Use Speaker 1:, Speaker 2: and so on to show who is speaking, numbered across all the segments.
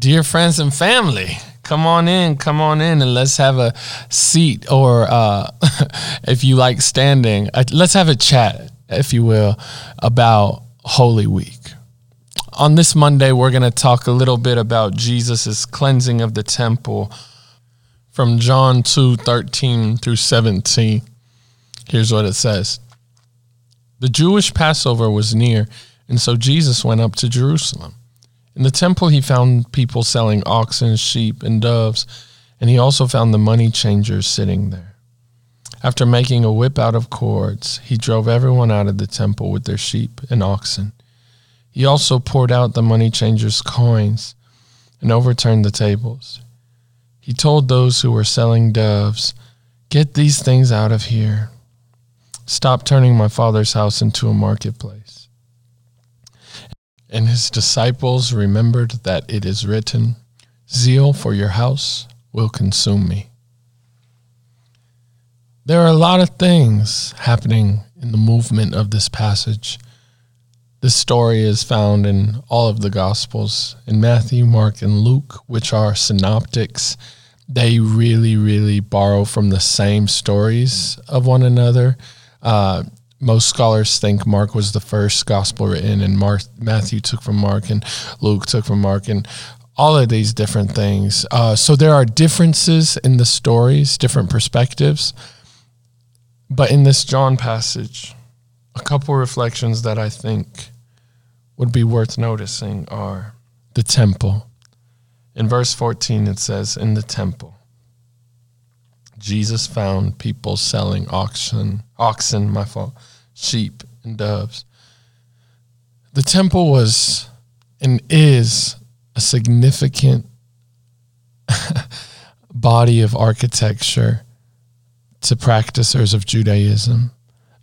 Speaker 1: dear friends and family, come on in, come on in, and let's have a seat, or uh, if you like standing, uh, let's have a chat, if you will, about Holy Week. On this Monday, we're going to talk a little bit about Jesus' cleansing of the temple from John 2 13 through 17. Here's what it says The Jewish Passover was near, and so Jesus went up to Jerusalem. In the temple, he found people selling oxen, sheep, and doves, and he also found the money changers sitting there. After making a whip out of cords, he drove everyone out of the temple with their sheep and oxen. He also poured out the money changers' coins and overturned the tables. He told those who were selling doves, Get these things out of here. Stop turning my father's house into a marketplace. And his disciples remembered that it is written, Zeal for your house will consume me. There are a lot of things happening in the movement of this passage. This story is found in all of the Gospels, in Matthew, Mark, and Luke, which are synoptics. They really, really borrow from the same stories of one another. Uh, most scholars think Mark was the first gospel written, and Mark Matthew took from Mark, and Luke took from Mark, and all of these different things. Uh, so there are differences in the stories, different perspectives. But in this John passage, a couple reflections that I think would be worth noticing are the temple. In verse 14, it says, In the temple. Jesus found people selling oxen, oxen, my fault, sheep and doves. The temple was and is a significant body of architecture to practitioners of Judaism.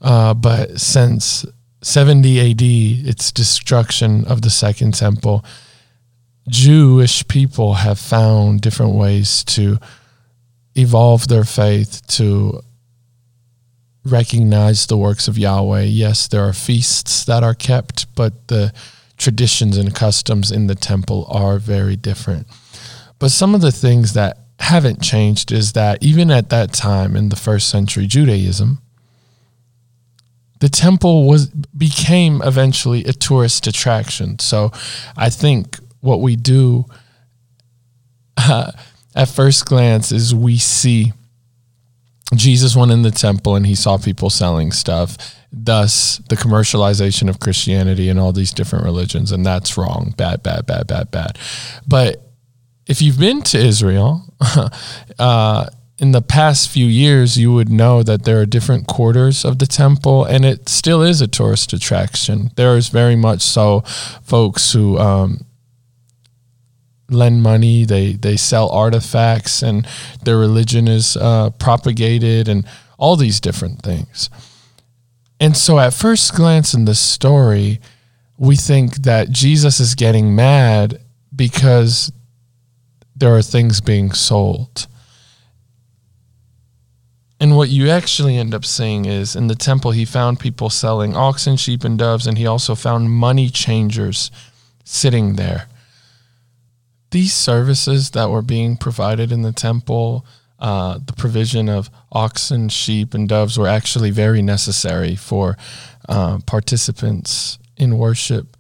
Speaker 1: Uh, but since 70 AD, its destruction of the Second Temple, Jewish people have found different ways to evolve their faith to recognize the works of Yahweh. Yes, there are feasts that are kept, but the traditions and customs in the temple are very different. But some of the things that haven't changed is that even at that time in the first century Judaism, the temple was became eventually a tourist attraction. So I think what we do uh, at first glance is we see Jesus went in the temple and he saw people selling stuff. Thus, the commercialization of Christianity and all these different religions, and that's wrong. Bad, bad, bad, bad, bad. But if you've been to Israel, uh, in the past few years, you would know that there are different quarters of the temple, and it still is a tourist attraction. There is very much so folks who um, lend money, they they sell artifacts, and their religion is uh, propagated, and all these different things. And so, at first glance in the story, we think that Jesus is getting mad because there are things being sold. And what you actually end up seeing is in the temple, he found people selling oxen, sheep, and doves, and he also found money changers sitting there these services that were being provided in the temple, uh, the provision of oxen, sheep, and doves were actually very necessary for uh, participants in worship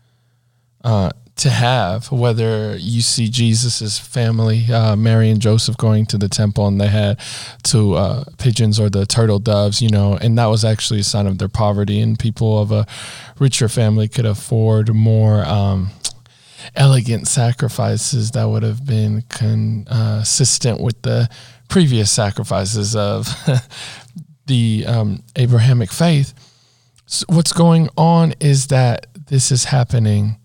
Speaker 1: uh, to have. Whether you see Jesus's family, uh, Mary and Joseph, going to the temple and they had two uh, pigeons or the turtle doves, you know, and that was actually a sign of their poverty, and people of a richer family could afford more. Um, elegant sacrifices that would have been consistent with the previous sacrifices of the um, Abrahamic faith. So what's going on is that this is happening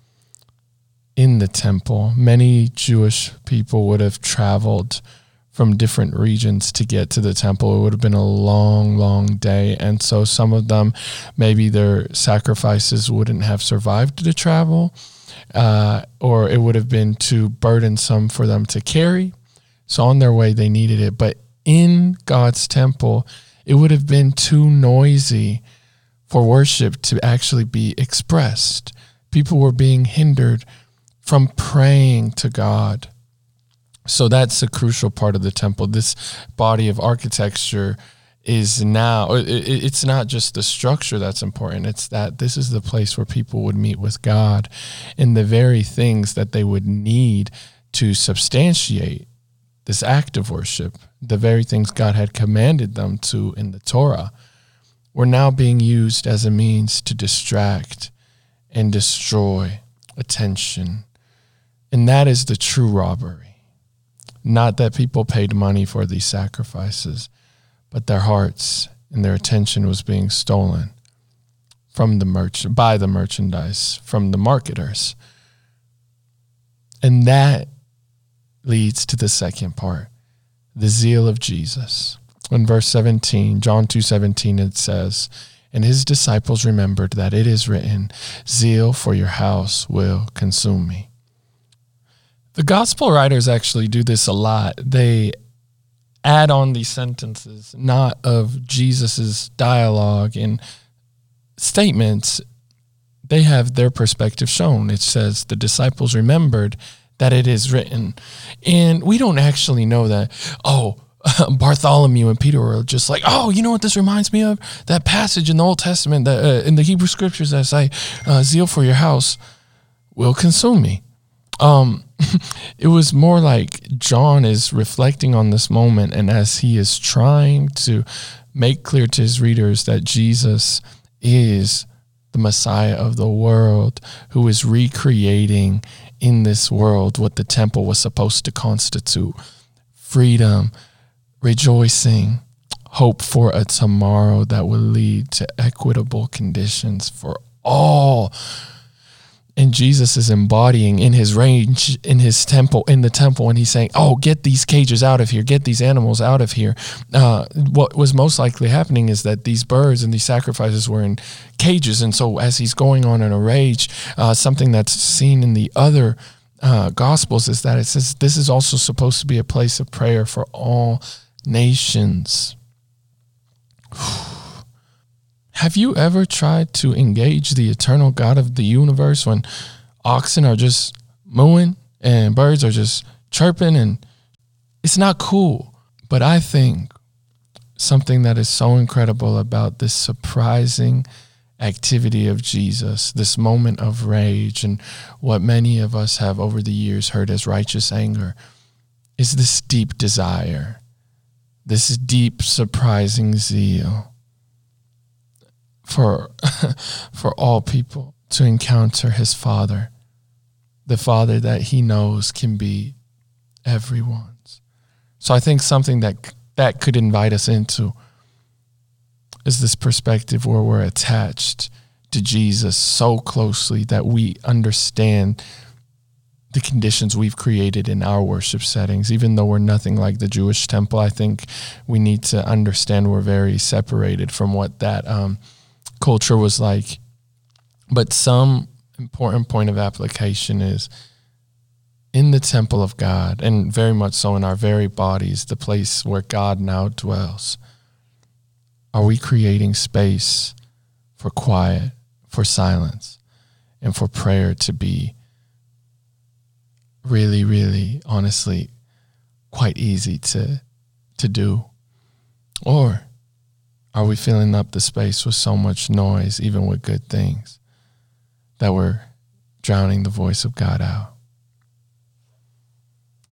Speaker 1: in the temple. Many Jewish people would have traveled from different regions to get to the temple. It would have been a long, long day. And so some of them, maybe their sacrifices wouldn't have survived the travel uh, or it would have been too burdensome for them to carry. So on their way, they needed it. But in God's temple, it would have been too noisy for worship to actually be expressed. People were being hindered from praying to God So that's a crucial part of the temple. This body of architecture is now it's not just the structure that's important. It's that this is the place where people would meet with god and the very things that they would need to substantiate this act of worship the very things god had commanded them to in the torah were now being used as a means to distract and destroy attention. And that is the true robbery not that people paid money for these sacrifices but their hearts and their attention was being stolen from the merch by the merchandise from the marketers. And that leads to the second part the zeal of jesus. In verse 17 john 2:17 it says and his disciples remembered that it is written zeal for your house will consume me the gospel writers actually do this a lot they add on these sentences, not of Jesus's dialogue and statements. They have their perspective shown. It says the disciples remembered that it is written. And we don't actually know that, oh, Bartholomew and Peter were just like, oh, you know what this reminds me of? That passage in the Old Testament, that uh, in the Hebrew scriptures that say, uh, zeal for your house will consume me. Um, it was more like John is reflecting on this moment, and as he is trying to make clear to his readers that Jesus is the Messiah of the world who is recreating in this world what the temple was supposed to constitute. Freedom, rejoicing, hope for a tomorrow that will lead to equitable conditions for all and Jesus is embodying in his range in his temple in the temple and he's saying oh get these cages out of here. Get these animals out of here. Uh, what was most likely happening is that these birds and these sacrifices were in cages. And so as he's going on in a rage uh, something that's seen in the other uh, gospels is that it says this is also supposed to be a place of prayer for all nations have you ever tried to engage the eternal God of the universe when oxen are just mooing and birds are just chirping and it's not cool? But I think something that is so incredible about this surprising activity of Jesus, this moment of rage, and what many of us have over the years heard as righteous anger, is this deep desire, this deep, surprising zeal for for all people to encounter his father the father that he knows can be everyone's so i think something that that could invite us into is this perspective where we're attached to Jesus so closely that we understand the conditions we've created in our worship settings. Even though we're nothing like the Jewish temple, I think we need to understand we're very separated from what that um, culture was like. But some important point of application is in the temple of God, and very much so in our very bodies, the place where God now dwells. Are we creating space for quiet, for silence, and for prayer to be really, really, honestly, quite easy to to do? Or are we filling up the space with so much noise, even with good things, that we're drowning the voice of God out?